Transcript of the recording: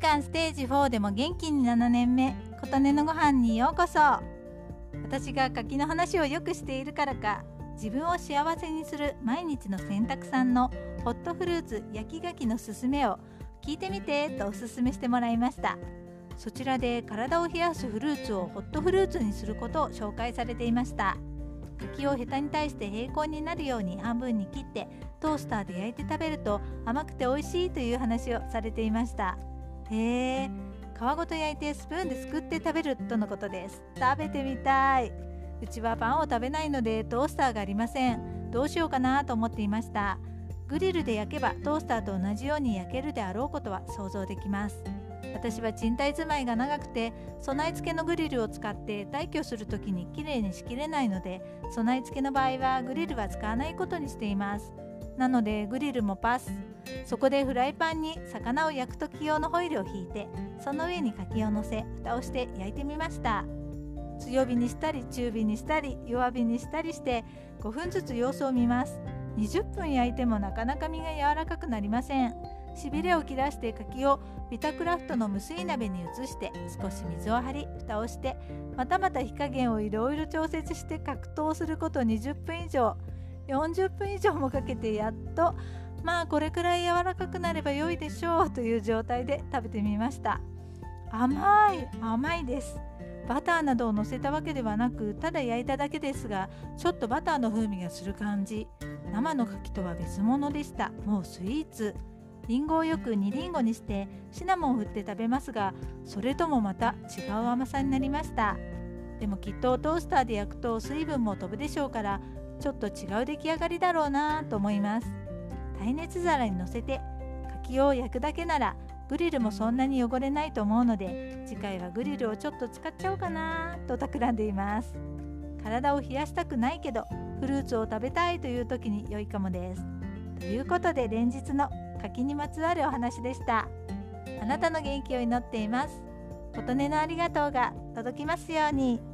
間ステージ4でも元気に7年目琴音のご飯にようこそ。私が柿の話をよくしているからか自分を幸せにする毎日の選択さんのホットフルーツ焼き柿のすすめを聞いてみてとおすすめしてもらいました。そちらで体を冷やすフルーツをホットフルーツにすることを紹介されていました。茎をヘタに対して平行になるように半分に切ってトースターで焼いて食べると甘くて美味しいという話をされていました。へえ皮ごと焼いてスプーンですくって食べるとのことです。食べてみたい。うちはパンを食べないのでトースターがありません。どうしようかなと思っていました。グリルで焼けばトースターと同じように焼けるであろうことは想像できます。私は賃貸住まいが長くて備え付けのグリルを使って退去する時にきれいにしきれないので備え付けの場合はグリルは使わないことにしています。なのでグリルもパス。そこでフライパンに魚を焼く時用のホイルを引いてその上に柿をのせ蓋をして焼いてみました。強火にしたり中火にしたり弱火にしたりして5分ずつ様子を見ます。20分焼いてもなかなか身が柔らかくなりません。しびれを切らして柿をビタクラフトの無水鍋に移して少し水を張り蓋をしてまたまた火加減をいろいろ調節して格闘すること20分以上。40分以上もかけてやっとまあこれくらい柔らかくなれば良いでしょうという状態で食べてみました。甘い甘いです。バターなどをのせたわけではなくただ焼いただけですがちょっとバターの風味がする感じ。生の柿とは別物でした。もうスイーツ。りんごをよく煮りんごにしてシナモンを振って食べますがそれともまた違う甘さになりました。でもきっとトースターで焼くと水分も飛ぶでしょうからちょっと違う出来上がりだろうなと思います。耐熱皿にのせて柿を焼くだけならグリルもそんなに汚れないと思うので次回はグリルをちょっと使っちゃおうかなと企んでいます。体を冷やしたくないけどフルーツを食べたいという時に良いかもです。ということで連日の柿にまつわるお話でした。あなたの元気を祈っています。琴音のありがとうが届きますように。